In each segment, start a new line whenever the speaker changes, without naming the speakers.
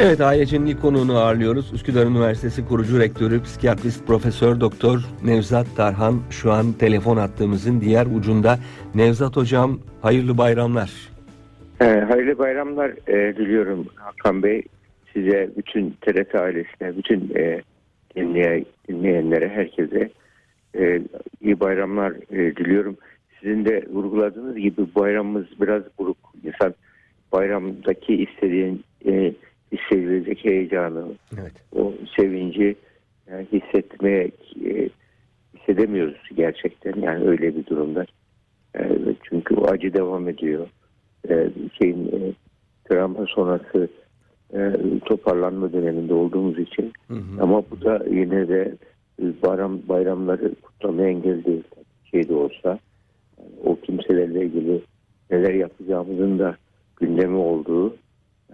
Evet ailecinin ilk konuğunu ağırlıyoruz. Üsküdar Üniversitesi kurucu rektörü psikiyatrist profesör doktor Nevzat Tarhan şu an telefon attığımızın diğer ucunda. Nevzat hocam hayırlı bayramlar.
Ee, hayırlı bayramlar e, diliyorum Hakan Bey. Size, bütün TRT ailesine, bütün e, dinley, dinleyenlere, herkese e, iyi bayramlar e, diliyorum. Sizin de vurguladığınız gibi bayramımız biraz buruk. İnsan bayramdaki istediğin e, hissedilecek heyecanı,
Evet.
o sevinci yani hissetmeye e, hissedemiyoruz gerçekten. Yani öyle bir durumda. E, çünkü o acı devam ediyor. E, şeyin e, travma sonrası e, toparlanma döneminde olduğumuz için
Hı hı.
ama bu da yine de e, bayram bayramları kutlamaya engel değil. Şey de olsa yani o kimselerle ilgili neler yapacağımızın da gündemi olduğu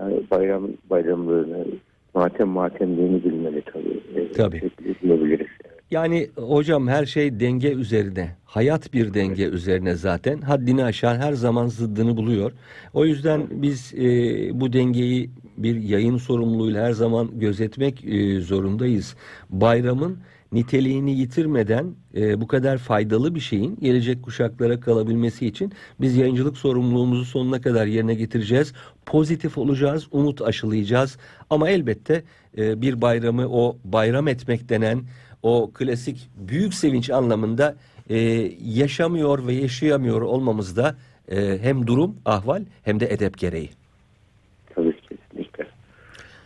yani bayram bayramlığını matem matemliğini bilmeli tabii.
Tabii.
Bilebiliriz.
Yani hocam her şey denge üzerine. Hayat bir denge üzerine zaten. Haddini aşan her zaman zıddını buluyor. O yüzden biz e, bu dengeyi bir yayın sorumluluğuyla her zaman gözetmek e, zorundayız. Bayramın niteliğini yitirmeden e, bu kadar faydalı bir şeyin gelecek kuşaklara kalabilmesi için biz yayıncılık sorumluluğumuzu sonuna kadar yerine getireceğiz. Pozitif olacağız, umut aşılayacağız. Ama elbette e, bir bayramı o bayram etmek denen o klasik büyük sevinç anlamında e, yaşamıyor ve yaşayamıyor olmamızda e, hem durum, ahval hem de edep gereği.
Tabii kesinlikle.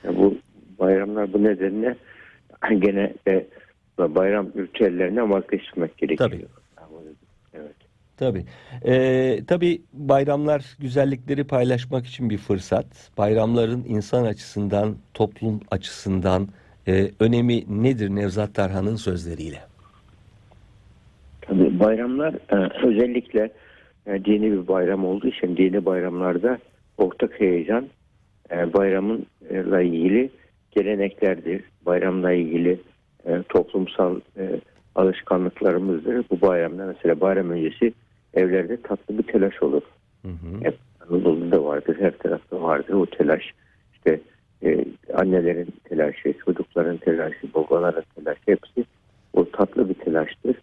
Ya bu bayramlar bu nedenle gene de bayram ritüellerine vazgeçmek gerekiyor.
Tabii.
Evet.
Tabii. Ee, tabii bayramlar güzellikleri paylaşmak için bir fırsat. Bayramların insan açısından, toplum açısından e, önemi nedir Nevzat Tarhan'ın sözleriyle?
Tabii bayramlar e, özellikle e, dini bir bayram olduğu için dini bayramlarda ortak heyecan e, bayramınla ilgili geleneklerdir. Bayramla ilgili e, toplumsal e, alışkanlıklarımızdır. Bu bayramda mesela bayram öncesi evlerde tatlı bir telaş olur.
Hı hı.
Hep Anadolu'da vardır, her tarafta vardır o telaş. İşte e, annelerin telaşı, çocukların telaşı, babaların telaşı hepsi o tatlı bir telaştır.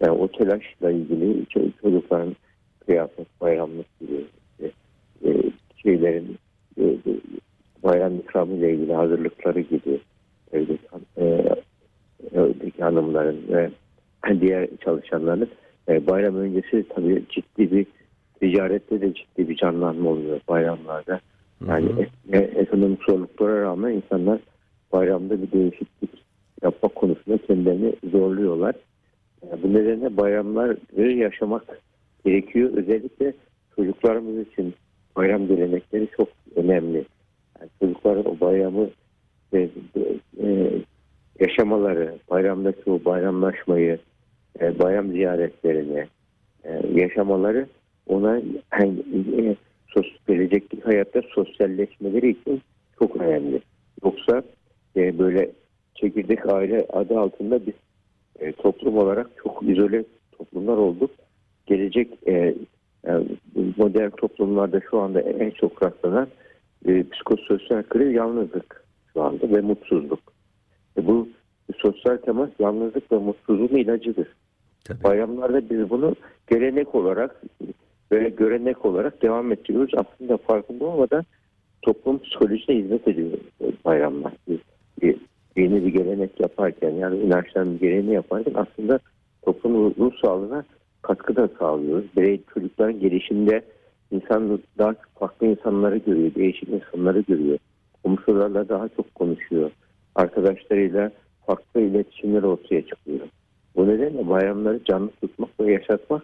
Yani o telaşla ilgili ço- çocukların kıyafet, bayramlık gibi e, şeylerin e, bayram ikramı ile ilgili hazırlıkları gibi evdeki, e, evdeki hanımların ve diğer çalışanların e, bayram öncesi tabii ciddi bir ticarette de ciddi bir canlanma oluyor bayramlarda. Yani
Hı hı.
e- e- ekonomik zorluklara rağmen insanlar bayramda bir değişiklik yapmak konusunda kendilerini zorluyorlar. E, Bu nedenle bayramları yaşamak gerekiyor. Özellikle çocuklarımız için bayram gelenekleri çok önemli. Yani çocukların o bayramı e, e, yaşamaları, bayramdaki o bayramlaşmayı, e, bayram ziyaretlerini e, yaşamaları ona yani, e, sos, gelecekteki hayatta sosyalleşmeleri için çok önemli. Yoksa e, böyle çekirdek aile adı altında biz e, toplum olarak çok izole toplumlar olduk. Gelecek e, e, modern toplumlarda şu anda en çok rastlanan e, psikososyal kriz yalnızlık şu anda ve mutsuzluk. E, bu sosyal temas yalnızlık ve mutsuzluğun ilacıdır.
Tabii.
Bayramlarda biz bunu gelenek olarak ve görenek olarak devam ettiriyoruz. Aslında farkında olmadan toplum psikolojisine hizmet ediyor bayramlar. Biz bir, yeni bir gelenek yaparken yani inançların bir geleneğini yaparken aslında toplumun ruh sağlığına katkı da sağlıyoruz. Birey çocukların gelişiminde insan daha farklı insanları görüyor, değişik insanları görüyor. Komşularla daha çok konuşuyor. Arkadaşlarıyla farklı iletişimler ortaya çıkıyor. Bu nedenle bayramları canlı tutmak ve yaşatmak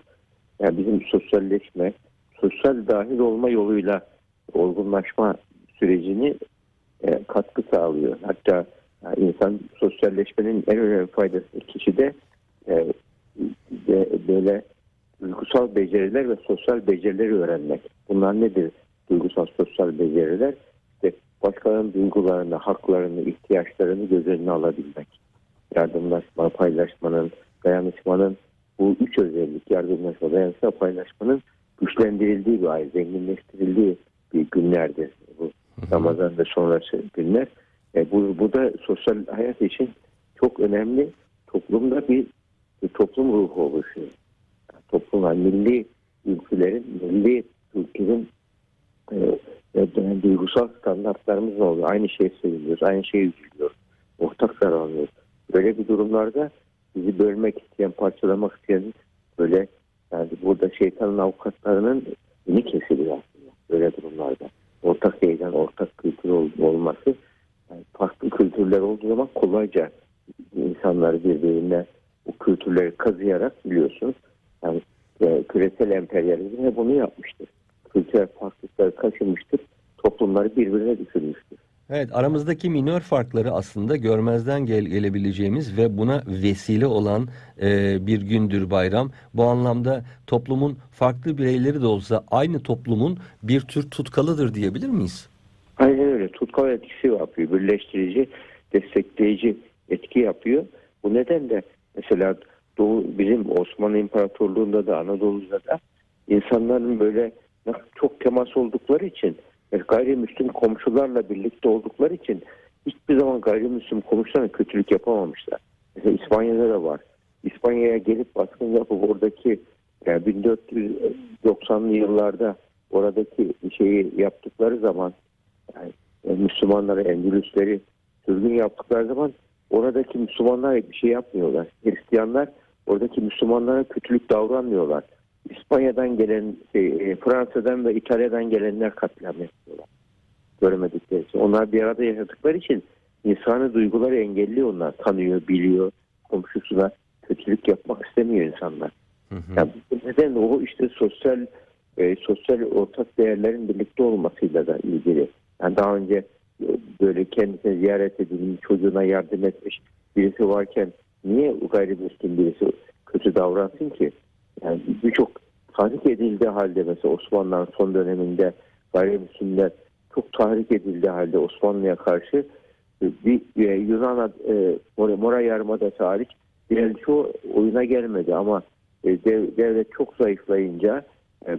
yani bizim sosyalleşme, sosyal dahil olma yoluyla olgunlaşma sürecini e, katkı sağlıyor. Hatta yani insan sosyalleşmenin en önemli faydası kişide e, de, böyle duygusal beceriler ve sosyal becerileri öğrenmek. Bunlar nedir? Duygusal sosyal beceriler başkalarının duygularını, haklarını, ihtiyaçlarını göz önüne alabilmek. Yardımlaşma, paylaşmanın, dayanışmanın bu üç özellik yardımlaşma, dayanışma, paylaşmanın güçlendirildiği bir ay, zenginleştirildiği bir günlerdir bu Ramazan ve sonrası günler. E, bu, bu da sosyal hayat için çok önemli. Toplumda bir, bir toplum ruhu oluşuyor. Toplumlar, milli ülkelerin, milli kültürün yani duygusal standartlarımız ne oluyor? Aynı şeyi seviyoruz, aynı şeyi üzülüyoruz. Ortak zarar alıyoruz. Böyle bir durumlarda bizi bölmek isteyen, parçalamak isteyen böyle yani burada şeytanın avukatlarının yeni kesiliyor aslında böyle durumlarda. Ortak heyecan, ortak kültür ol- olması yani farklı kültürler olduğu zaman kolayca insanları birbirine bu kültürleri kazıyarak biliyorsunuz yani e, küresel emperyalizm hep bunu yapmıştır. Kültürel farklılıkları kaşımıştır. Toplumları birbirine düşürmüştür.
Evet, aramızdaki minör farkları aslında görmezden gel gelebileceğimiz ve buna vesile olan e, bir gündür bayram. Bu anlamda toplumun farklı bireyleri de olsa aynı toplumun bir tür tutkalıdır diyebilir miyiz?
Aynen öyle. Tutkal etkisi yapıyor. Birleştirici, destekleyici etki yapıyor. Bu nedenle mesela Doğu, bizim Osmanlı İmparatorluğu'nda da Anadolu'da da insanların böyle çok temas oldukları için gayrimüslim komşularla birlikte oldukları için hiçbir zaman gayrimüslim komşularına kötülük yapamamışlar. Mesela İspanya'da da var. İspanya'ya gelip baskın yapıp oradaki yani 1490'lı yıllarda oradaki şeyi yaptıkları zaman yani e, Müslümanları, Endülüsleri sürgün yaptıkları zaman oradaki Müslümanlar bir şey yapmıyorlar. Hristiyanlar oradaki Müslümanlara kötülük davranmıyorlar. İspanya'dan gelen, şey, e, Fransa'dan ve İtalya'dan gelenler katliam yapıyorlar. Göremedikleri için. Onlar bir arada yaşadıkları için insani duyguları engelliyor onlar. Tanıyor, biliyor. Komşusuna kötülük yapmak istemiyor insanlar.
Hı hı.
Yani bu nedenle o işte sosyal e, sosyal ortak değerlerin birlikte olmasıyla da ilgili. Yani daha önce e, böyle kendisine ziyaret edilmiş, çocuğuna yardım etmiş birisi varken niye gayrimüslim birisi kötü davransın ki? Yani birçok tahrik edildiği halde mesela Osmanlı'nın son döneminde gayrimüslimler çok tahrik edildiği halde Osmanlı'ya karşı e, bir e, Yunan e, Mora, Mora Yarımadası hariç diğer çoğu oyuna gelmedi ama e, dev- devlet çok zayıflayınca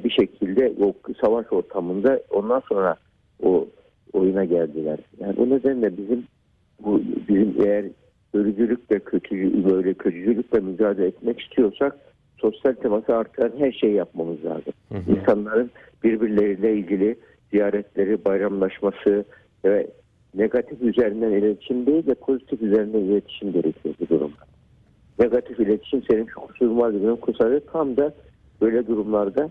bir şekilde o savaş ortamında ondan sonra o oyuna geldiler. Yani bu nedenle bizim bu bizim eğer ölücülükle kötü böyle kötücülükle mücadele etmek istiyorsak sosyal teması artıran her şeyi yapmamız lazım.
Hı hı.
İnsanların birbirleriyle ilgili ziyaretleri, bayramlaşması ve negatif üzerinden iletişim değil de pozitif üzerinden iletişim gerekiyor bu durumda. Negatif iletişim senin var benim kusurum tam da böyle durumlarda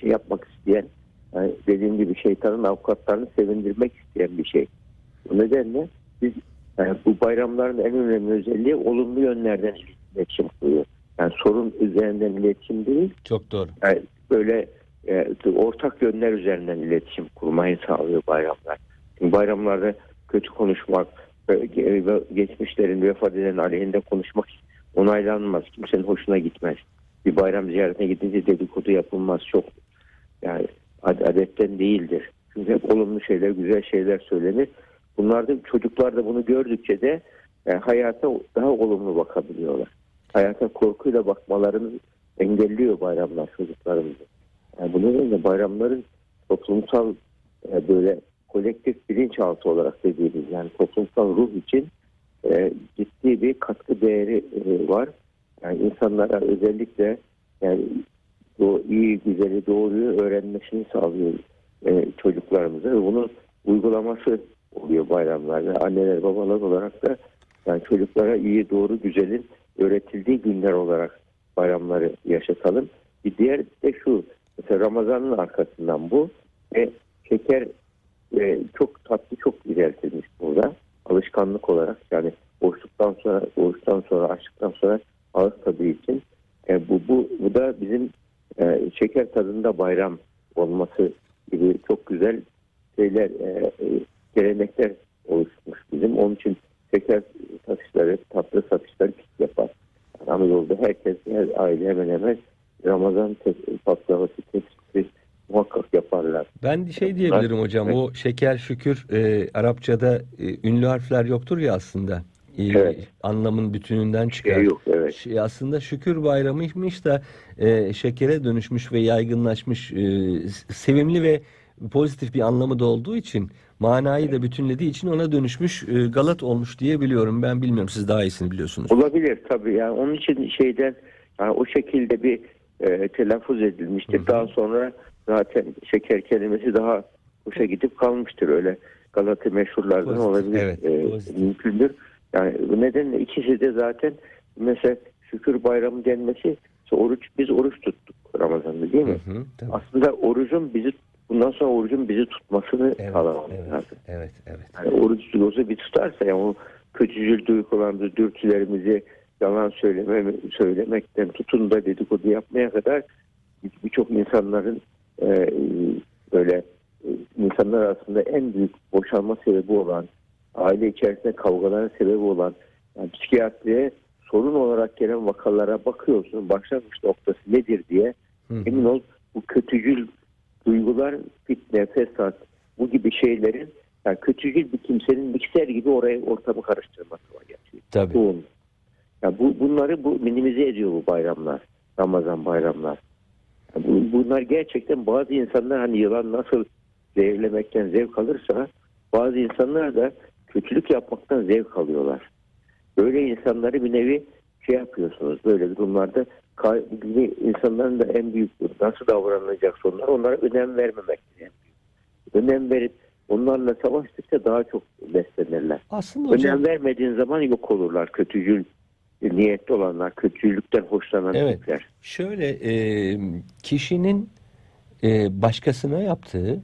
şey yapmak isteyen yani dediğim gibi şeytanın avukatlarını sevindirmek isteyen bir şey. Bu nedenle biz yani bu bayramların en önemli özelliği olumlu yönlerden iletişim kuruyor. Yani sorun üzerinden iletişim değil,
Çok doğru.
yani böyle e, ortak yönler üzerinden iletişim kurmayı sağlıyor bayramlar. Çünkü bayramlarda kötü konuşmak, ge- ve geçmişlerin vefat eden aleyhinde konuşmak onaylanmaz. Kimsenin hoşuna gitmez. Bir bayram ziyaretine gidince dedikodu yapılmaz. Çok yani ad- adetten değildir. Çünkü hep olumlu şeyler, güzel şeyler söylenir. Bunlar da çocuklar da bunu gördükçe de e, hayata daha olumlu bakabiliyorlar. Hayata korkuyla bakmalarını engelliyor bayramlar çocuklarımızı. Yani bu nedenle bayramların toplumsal e, böyle kolektif bilinçaltı olarak dediğimiz yani toplumsal ruh için e, ciddi bir katkı değeri e, var. Yani insanlara özellikle yani o iyi, güzeli, doğruyu öğrenmesini sağlıyor e, çocuklarımıza ve bunun uygulaması oluyor bayramlarda. Anneler, babalar olarak da yani çocuklara iyi, doğru, güzelin öğretildiği günler olarak bayramları yaşatalım. Bir diğer de şu, mesela Ramazan'ın arkasından bu ve şeker e, çok tatlı çok ilerletilmiş burada. Alışkanlık olarak yani boşluktan sonra, oruçtan sonra, açlıktan sonra ağız tadı için. E, bu, bu, bu da bizim e, şeker tadında bayram olması gibi çok güzel şeyler, e, e, gelenekler oluşmuş bizim. Onun için şeker satışları, tatlı satışları pik yapar. Yani Anadolu'da herkes, her aile hemen hemen Ramazan patlaması, tepsisi muhakkak yaparlar.
Ben şey diyebilirim hocam. O şeker şükür e, Arapçada e, ünlü harfler yoktur ya aslında. E,
Evet.
Anlamın bütününden çıkar.
Şey yok, evet.
Şey, aslında şükür bayramıymış da e, şekere dönüşmüş ve yaygınlaşmış e, sevimli ve pozitif bir anlamı da olduğu için manayı da bütünlediği için ona dönüşmüş e, Galat olmuş diye biliyorum. Ben bilmiyorum siz daha iyisini biliyorsunuz.
Olabilir tabii yani onun için şeyden yani o şekilde bir e, telaffuz edilmiştir.
Hı hı.
Daha sonra zaten şeker kelimesi daha hoşa gidip kalmıştır öyle Galata meşhurlardan
Pozitif,
olabilir.
evet,
E,
pozitif.
mümkündür. Yani bu nedenle ikisi de zaten mesela şükür bayramı denmesi oruç biz oruç tuttuk Ramazan'da değil mi?
Hı hı, tabii.
Aslında orucun bizi bundan sonra orucun bizi tutmasını
Evet,
sağlamamız
evet,
lazım.
evet, evet.
Yani oruç duygusu bir tutarsa yani o kötücül duygularımızı, dürtülerimizi yalan söyleme, söylemekten tutun da dedikodu yapmaya kadar bir- birçok insanların e, böyle e, insanlar arasında en büyük boşanma sebebi olan, aile içerisinde kavgaların sebebi olan yani psikiyatriye sorun olarak gelen vakalara bakıyorsun başlangıç noktası nedir diye
hı.
emin ol bu kötücül duygular, fitne, fesat bu gibi şeylerin yani kötücül bir kimsenin mikser gibi oraya ortamı karıştırması var gerçekten.
Tabii.
Çoğun. Yani bu, bunları bu minimize ediyor bu bayramlar. Ramazan bayramlar. Yani bu, bunlar gerçekten bazı insanlar hani yılan nasıl zehirlemekten zevk alırsa bazı insanlar da kötülük yapmaktan zevk alıyorlar. Böyle insanları bir nevi şey yapıyorsunuz böyle durumlarda ka- bu gibi insanların da en büyük nasıl davranılacak sonlar onlara önem büyük. Önem verip onlarla savaştıkça daha çok beslenirler.
Aslında hocam
Önem vermediğin zaman yok olurlar kötücül niyetli olanlar, kötücülükten hoşlanan
Evet.
tipler.
Şöyle e, kişinin e, başkasına yaptığı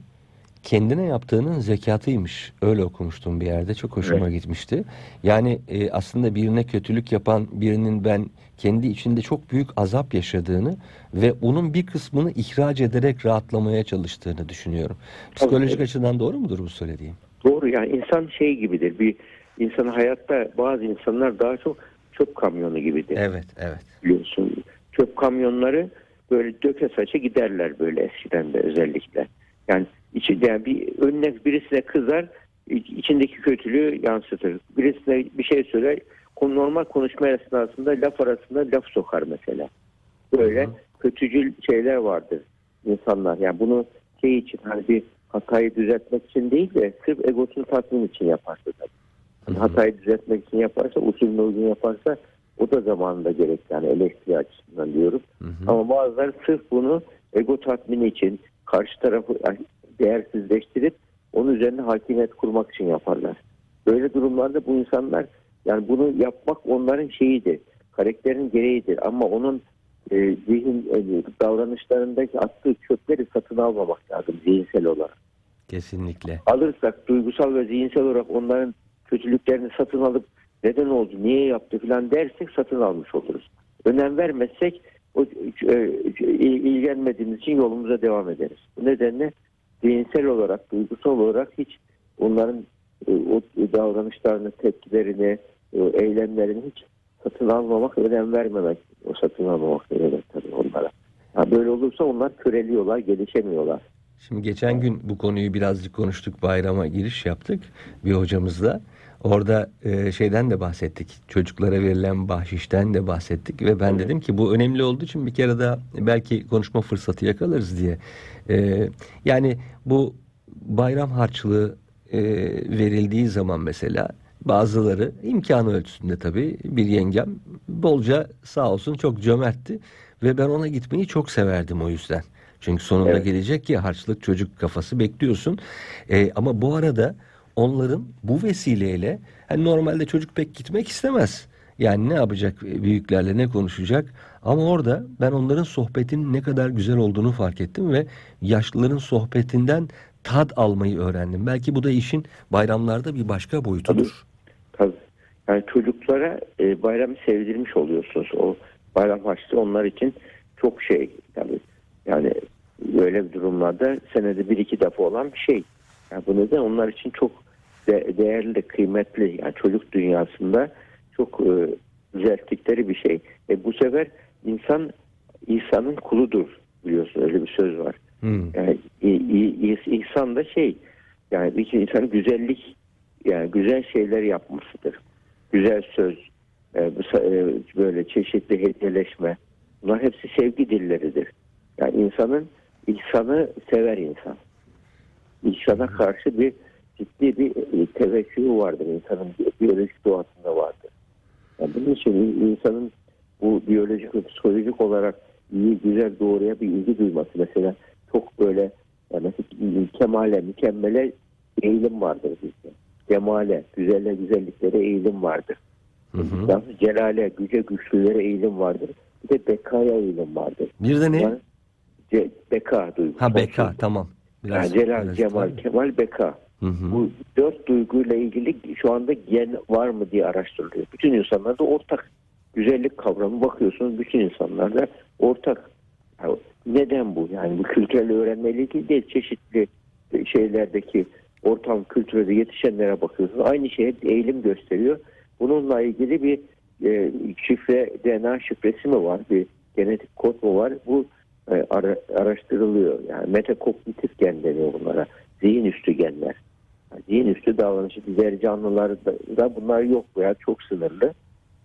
kendine yaptığının zekatıymış. Öyle okumuştum bir yerde. Çok hoşuma gitmişti. Yani e, aslında birine kötülük yapan birinin ben kendi içinde çok büyük azap yaşadığını ve onun bir kısmını ihraç ederek rahatlamaya çalıştığını düşünüyorum. Psikolojik
Tabii.
açıdan doğru mudur bu söylediğim?
Doğru yani insan şey gibidir. Bir insan hayatta bazı insanlar daha çok çöp kamyonu gibidir.
Evet, evet.
biliyorsun. Çöp kamyonları böyle döke saça giderler böyle eskiden de özellikle. Yani içinde yani bir önüne birisine kızar iç- içindeki kötülüğü yansıtır. Birisine bir şey söyler normal konuşma esnasında laf arasında laf sokar mesela. Böyle
Hı hı.
kötücül şeyler vardır insanlar. Yani bunu şey için hani bir hatayı düzeltmek için değil de sırf egosunu tatmin için yaparsa tabii. Yani hatayı düzeltmek için yaparsa, usulüne uygun yaparsa o da zamanında gerek yani eleştiri açısından diyorum.
Hı hı.
Ama bazıları sırf bunu ego tatmini için karşı tarafı değersizleştirip onun üzerine hakimiyet kurmak için yaparlar. Böyle durumlarda bu insanlar yani bunu yapmak onların şeyidir. Karakterin gereğidir ama onun e, zihin e, davranışlarındaki attığı çöpleri satın almamak lazım zihinsel olarak
Kesinlikle.
alırsak duygusal ve zihinsel olarak onların kötülüklerini satın alıp neden oldu, niye yaptı falan dersek satın almış oluruz. Önem vermezsek o e, il- ilgilenmediğimiz için yolumuza devam ederiz. Bu nedenle zihinsel olarak, duygusal olarak hiç onların e, o davranışlarını, tepkilerini, e, eylemlerini hiç satın almamak, önem vermemek. O satın almamak demek tabii onlara. Ha, böyle olursa onlar köreliyorlar, gelişemiyorlar.
Şimdi geçen gün bu konuyu birazcık konuştuk. Bayrama giriş yaptık bir hocamızla. Orada e, şeyden de bahsettik. Çocuklara verilen bahşişten de bahsettik ve ben dedim ki bu önemli olduğu için bir kere daha belki konuşma fırsatı yakalarız diye. E, yani bu bayram harçlığı e, verildiği zaman mesela bazıları imkanı ölçüsünde tabii bir yengem bolca sağ olsun çok cömertti ve ben ona gitmeyi çok severdim o yüzden. Çünkü sonunda
Evet.
gelecek ki harçlık çocuk kafası bekliyorsun. E, ama bu arada onların bu vesileyle hani normalde çocuk pek gitmek istemez. Yani ne yapacak büyüklerle ne konuşacak? Ama orada ben onların sohbetinin ne kadar güzel olduğunu fark ettim ve yaşlıların sohbetinden tad almayı öğrendim. Belki bu da işin bayramlarda bir başka boyutudur.
Tabii. Yani çocuklara e, bayramı sevdirmiş oluyorsunuz. O bayram harçlığı onlar için çok şey. Yani, yani böyle bir durumlarda senede bir iki defa olan bir şey. Yani bu neden onlar için çok de- değerli, kıymetli. Yani çocuk dünyasında çok e, düzelttikleri bir şey. E, bu sefer insan İsa'nın kuludur biliyorsun öyle bir söz var.
Hmm.
Yani i- i- i- ihsan da şey yani bir insanın güzellik yani güzel şeyler yapmasıdır. Güzel söz, e, e, böyle çeşitli hediyeleşme. Bunlar hepsi sevgi dilleridir. Yani insanın ihsanı sever insan. insana karşı bir ciddi bir e, teveccühü vardır. insanın bi- biyolojik doğasında vardır. Yani bunun için insanın bu biyolojik ve psikolojik olarak iyi, güzel, doğruya bir ilgi duyması. Mesela çok böyle yani mesela kemale, mükemmele eğilim vardır bizde. Kemale, güzelle, güzelliklere eğilim vardır.
Hı hı.
Yalnız celale, güce, güçlülere eğilim vardır. Bir de bekaya eğilim vardır.
Bir de ne?
Yani ce- beka duygusu.
Ha beka tamam.
Yani
Biraz,
celal,
biraz
cemal, kemal, beka.
Hı.
Bu dört duyguyla ilgili şu anda gen var mı diye araştırılıyor. Bütün insanlarda ortak güzellik kavramı bakıyorsunuz bütün insanlarda ortak. Ya neden bu? Yani bu kültürel öğrenmeyle ilgili değil. Çeşitli şeylerdeki ortam kültürde yetişenlere bakıyorsunuz. Aynı şeye eğilim gösteriyor. Bununla ilgili bir e, şifre, DNA şifresi mi var? Bir genetik kod mu var? Bu e, ara- araştırılıyor. Yani metakognitif gen deniyor bunlara. Zihin üstü genler. Zihin üstü davranışı diğer canlılarda da bunlar yok veya çok sınırlı.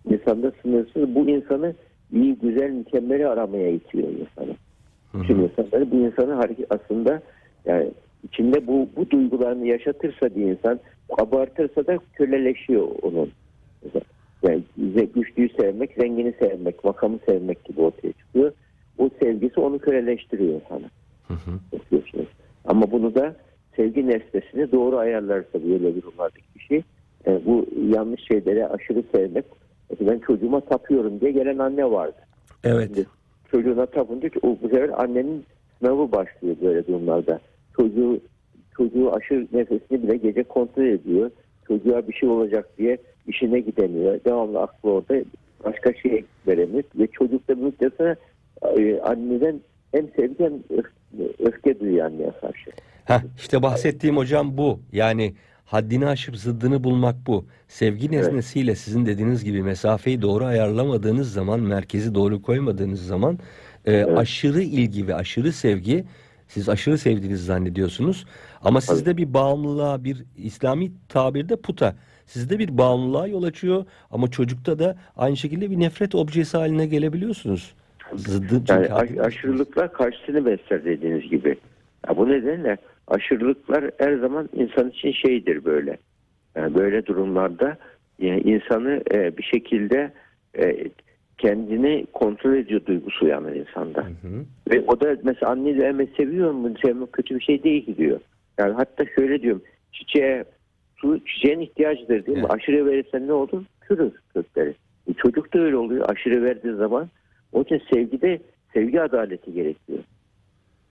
İnsanda sınırsız. Bu insanı iyi, güzel, mükemmeli aramaya itiyor insanı.
Hı.
insanları bu insanı hareket aslında yani içinde bu bu duygularını yaşatırsa bir insan abartırsa da köleleşiyor onun. Yani güçlüyü sevmek, zengini sevmek, makamı sevmek gibi ortaya çıkıyor. O sevgisi onu köleleştiriyor sana.
Hı hı.
Ama bunu da sevgi nesnesini doğru ayarlarsa böyle durumlardaki kişi e, bu yanlış şeylere aşırı sevmek. Mesela ben çocuğuma tapıyorum diye gelen anne vardı.
Evet.
Şimdi çocuğuna tapınca o bu sefer annenin sınavı başlıyor böyle durumlarda. Çocuğu çocuğu aşı nefesini bile gece kontrol ediyor. Çocuğa bir şey olacak diye işine gidemiyor. Devamlı aklı orada başka şeye veremiyor. Ve çocuk da müddetine anneden hem sevgi hem öf- öfke duyuyor anneye karşı.
Heh, işte bahsettiğim hocam bu. Yani haddini aşıp zıddını bulmak bu. Sevgi nesnesiyle sizin dediğiniz gibi mesafeyi doğru ayarlamadığınız zaman, merkezi doğru koymadığınız zaman e, aşırı ilgi ve aşırı sevgi siz aşırı sevdiğinizi zannediyorsunuz. Ama sizde bir bağımlılığa, bir İslami tabirde puta. Sizde bir bağımlılığa yol açıyor ama çocukta da aynı şekilde bir nefret objesi haline gelebiliyorsunuz. Zıddı,
Yani aşırılıklar karşısını besler dediğiniz gibi. Ya bu nedenle aşırılıklar her zaman insan için şeydir böyle. Yani böyle durumlarda yani insanı e, bir şekilde e, kendini kontrol ediyor duygusu uyanır insanda.
Hı hı.
Ve o da mesela anneyi Mehmet seviyor mu? Sevmek kötü bir şey değil diyor. Yani hatta şöyle diyorum. Çiçeğe su çiçeğin ihtiyacıdır değil mi?
Evet.
Aşırı verirsen ne olur? Çürür kökleri. E, çocuk da öyle oluyor. Aşırı verdiği zaman onun için sevgide sevgi adaleti gerekiyor.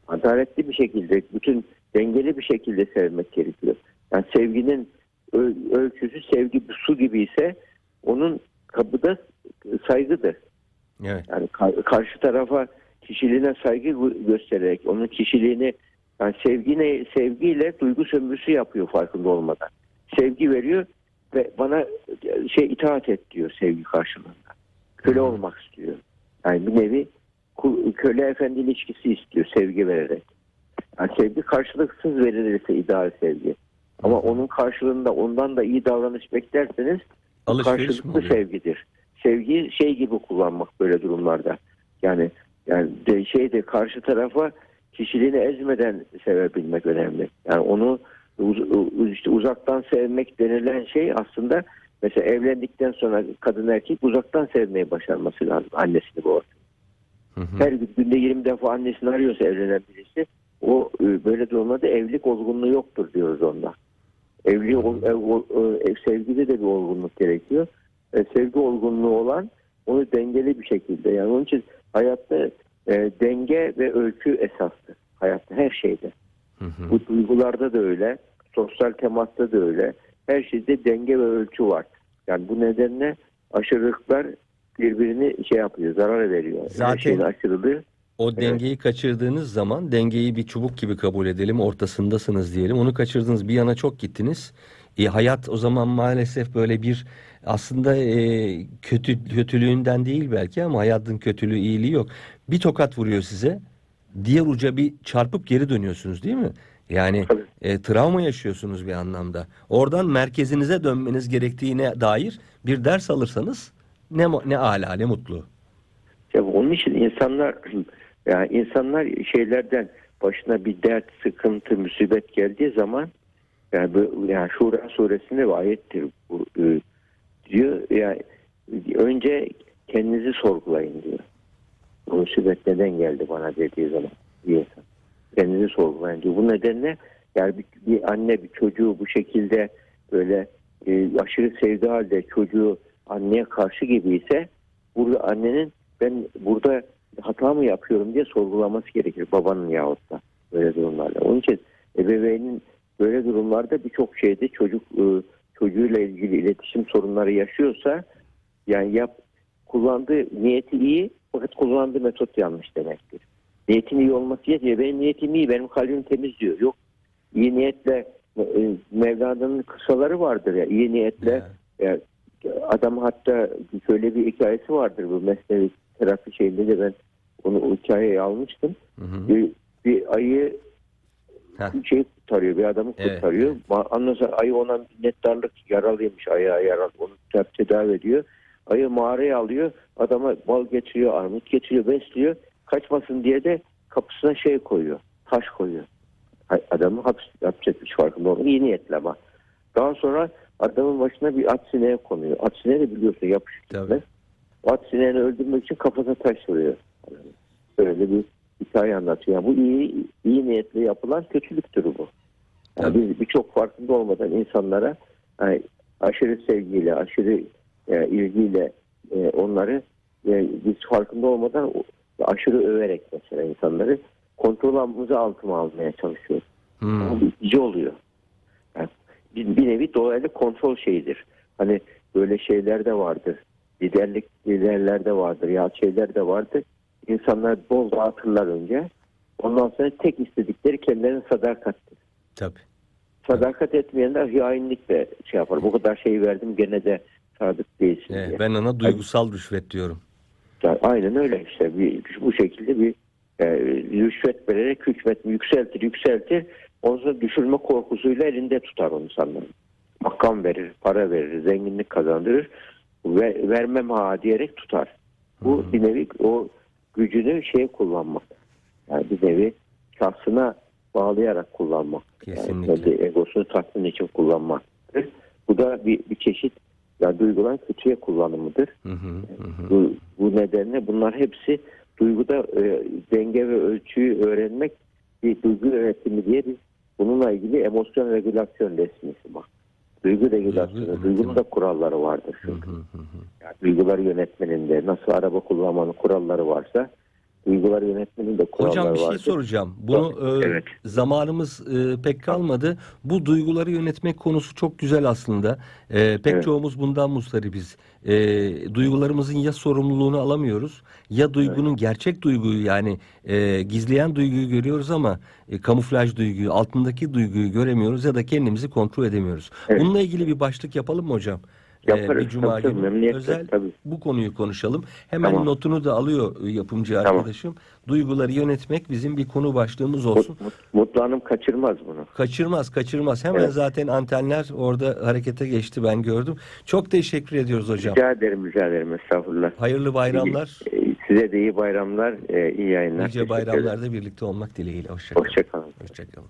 Adaletli bir şekilde, bütün dengeli bir şekilde sevmek gerekiyor. Yani sevginin öl- ölçüsü sevgi su gibi ise onun kabı da saygıdır.
Evet.
Yani ka- karşı tarafa kişiliğine saygı gö- göstererek onun kişiliğini yani sevgine sevgiyle duygu sömürüsü yapıyor farkında olmadan. Sevgi veriyor ve bana şey itaat et diyor sevgi karşılığında. Köle olmak istiyor. Yani bir nevi köle efendi ilişkisi istiyor sevgi vererek. Yani sevgi karşılıksız verilirse ideal sevgi. Ama onun karşılığında ondan da iyi davranış beklerseniz
Alışveriş
karşılıklı sevgidir. Sevgi şey gibi kullanmak böyle durumlarda. Yani yani de şeyde karşı tarafa kişiliğini ezmeden sevebilmek önemli. Yani onu uz- işte uzaktan sevmek denilen şey aslında mesela evlendikten sonra kadın erkek uzaktan sevmeyi başarması lazım annesini bu ortamda.
Hı.
Her gün günde 20 defa annesini arıyorsa evlenen birisi o e, böyle durumlarda evlilik olgunluğu yoktur diyoruz onda. Evli ev, e, sevgide de bir olgunluk gerekiyor. E, sevgi olgunluğu olan onu dengeli bir şekilde yani onun için hayatta e, denge ve ölçü esastır. Hayatta her şeyde.
Hı hı.
Bu duygularda da öyle, sosyal temasta da öyle. Her şeyde denge ve ölçü var. Yani bu nedenle aşırılıklar birbirini şey yapıyor, zarar veriyor.
Zaten-
aşırılığı
O dengeyi kaçırdığınız zaman dengeyi bir çubuk gibi kabul edelim. Ortasındasınız diyelim. Onu kaçırdınız. Bir yana çok gittiniz. E, hayat o zaman maalesef böyle bir aslında e, kötü kötülüğünden değil belki ama hayatın kötülüğü iyiliği yok. Bir tokat vuruyor size. Diğer uca bir çarpıp geri dönüyorsunuz değil mi? Yani
Tabii.
e, travma yaşıyorsunuz bir anlamda. Oradan merkezinize dönmeniz gerektiğine dair bir ders alırsanız ne ne ala ne mutlu.
Ya onun için insanlar yani insanlar şeylerden başına bir dert, sıkıntı, musibet geldiği zaman yani, bu, yani Şura suresinde bir ayettir bu e, diyor. Yani önce kendinizi sorgulayın diyor. Bu musibet neden geldi bana dediği zaman diye kendinizi sorgulayın diyor. Bu nedenle yani bir, bir anne bir çocuğu bu şekilde böyle e, aşırı sevdiği halde çocuğu anneye karşı gibi ise burada annenin ben burada hata mı yapıyorum diye sorgulaması gerekir babanın yahut da böyle durumlarda. Onun için ebeveynin böyle durumlarda birçok şeyde çocuk e, çocuğuyla ilgili iletişim sorunları yaşıyorsa yani yap kullandığı niyeti iyi fakat kullandığı metot yanlış demektir. Niyetin iyi olması yetiyor. Benim niyetim iyi, benim kalbim temiz diyor. Yok. iyi niyetle e, Mevlana'nın kısaları vardır ya. iyi niyetle
Ya.
ya, adam hatta şöyle bir hikayesi vardır bu mesleği terapi şeyinde de ben onu o hikayeyi almıştım.
Hı hı.
Bir, bir ayı
Heh.
şey kurtarıyor, bir adamı
Evet,
kurtarıyor. Sonra ayı ona minnettarlık yaralıymış, ayağı yaralı. Onu te- tedavi ediyor. Ayı mağaraya alıyor, adama bal getiriyor, armut getiriyor, besliyor. Kaçmasın diye de kapısına şey koyuyor, taş koyuyor. Adamı yapacakmış farkında olmuyor. İyi niyetli ama. Daha sonra adamın başına bir at sineği konuyor. At sineği de biliyorsun yapışık. Gitmez. At sineğini öldürmek için kafasına taş vuruyor. Böyle bir hikaye anlatıyor. Yani bu iyi, iyi niyetle yapılan kötülüktür bu. Yani
Tabii.
biz birçok farkında olmadan insanlara yani aşırı sevgiyle, aşırı e, ilgiyle e, onları e, biz farkında olmadan aşırı överek mesela insanları kontrol altımıza almaya çalışıyoruz.
Hmm.
Bu itici oluyor. Yani bir, bir nevi dolaylı kontrol şeyidir. Hani böyle şeyler de vardır. Liderlik liderler de vardır. Ya şeyler de vardır. İnsanlar bol dağıtırlar önce. Ondan sonra tek istedikleri kendilerinin sadakattir.
Tabii.
Sadakat etmeyenler hainlikle şey yapar. Bu kadar şey verdim gene de sadık değilsin
Evet,
diye.
ben ona duygusal rüşvet diyorum.
Yani aynen öyle işte. Bir, bu şekilde bir e, rüşvet vererek hükmet yükseltir yükseltir. Sonra düşürme korkusuyla elinde tutar onu sanırım. Makam verir, para verir, zenginlik kazandırır. Ve, vermem ha diyerek tutar. Bu bir nevi o gücünü şey kullanmak. Yani bir nevi şahsına bağlayarak kullanmak.
Kesinlikle.
Yani kendi egosunu tatmin için kullanmaktır. Bu da bir, bir çeşit yani duyguların kötüye kullanımıdır.
Hı hı, hı hı.
Bu, bu nedenle bunlar hepsi duyguda e, denge ve ölçüyü öğrenmek bir duygu yönetimi diye biz bununla ilgili emosyon regülasyon resmisi bak. Duygu regülasyonu, duygunun da kuralları vardır çünkü. Yani duyguları yönetmenin de nasıl araba kullanmanın kuralları varsa duyguları yönetmenin de kuralları
Hocam bir şey
vardır.
soracağım. Bunu e,
Evet.
zamanımız e, pek kalmadı. Bu duyguları yönetmek konusu çok güzel aslında. E, pek
Evet.
çoğumuz bundan muzdaribiz. E, duygularımızın ya sorumluluğunu alamıyoruz ya duygunun gerçek duyguyu yani e, gizleyen duyguyu görüyoruz ama e, kamuflaj duyguyu, altındaki duyguyu göremiyoruz ya da kendimizi kontrol edemiyoruz.
Evet.
Bununla ilgili bir başlık yapalım mı hocam?
Yaparız,
bir cuma
tabii,
günü özel
tabii.
bu konuyu konuşalım. Hemen
Tamam.
notunu da alıyor e, yapımcı
Tamam.
arkadaşım. Duyguları yönetmek bizim bir konu başlığımız olsun.
Mut- Mutlu Hanım kaçırmaz bunu.
Kaçırmaz, kaçırmaz. Hemen
Evet.
zaten antenler orada harekete geçti ben gördüm. Çok teşekkür ediyoruz hocam.
Rica ederim, rica ederim. Estağfurullah.
Hayırlı bayramlar.
E, Size de iyi bayramlar, e, iyi yayınlar.
Nice bayramlarda birlikte olmak dileğiyle. Hoşçakalın.
Hoşçakalın.
Hoşçakalın.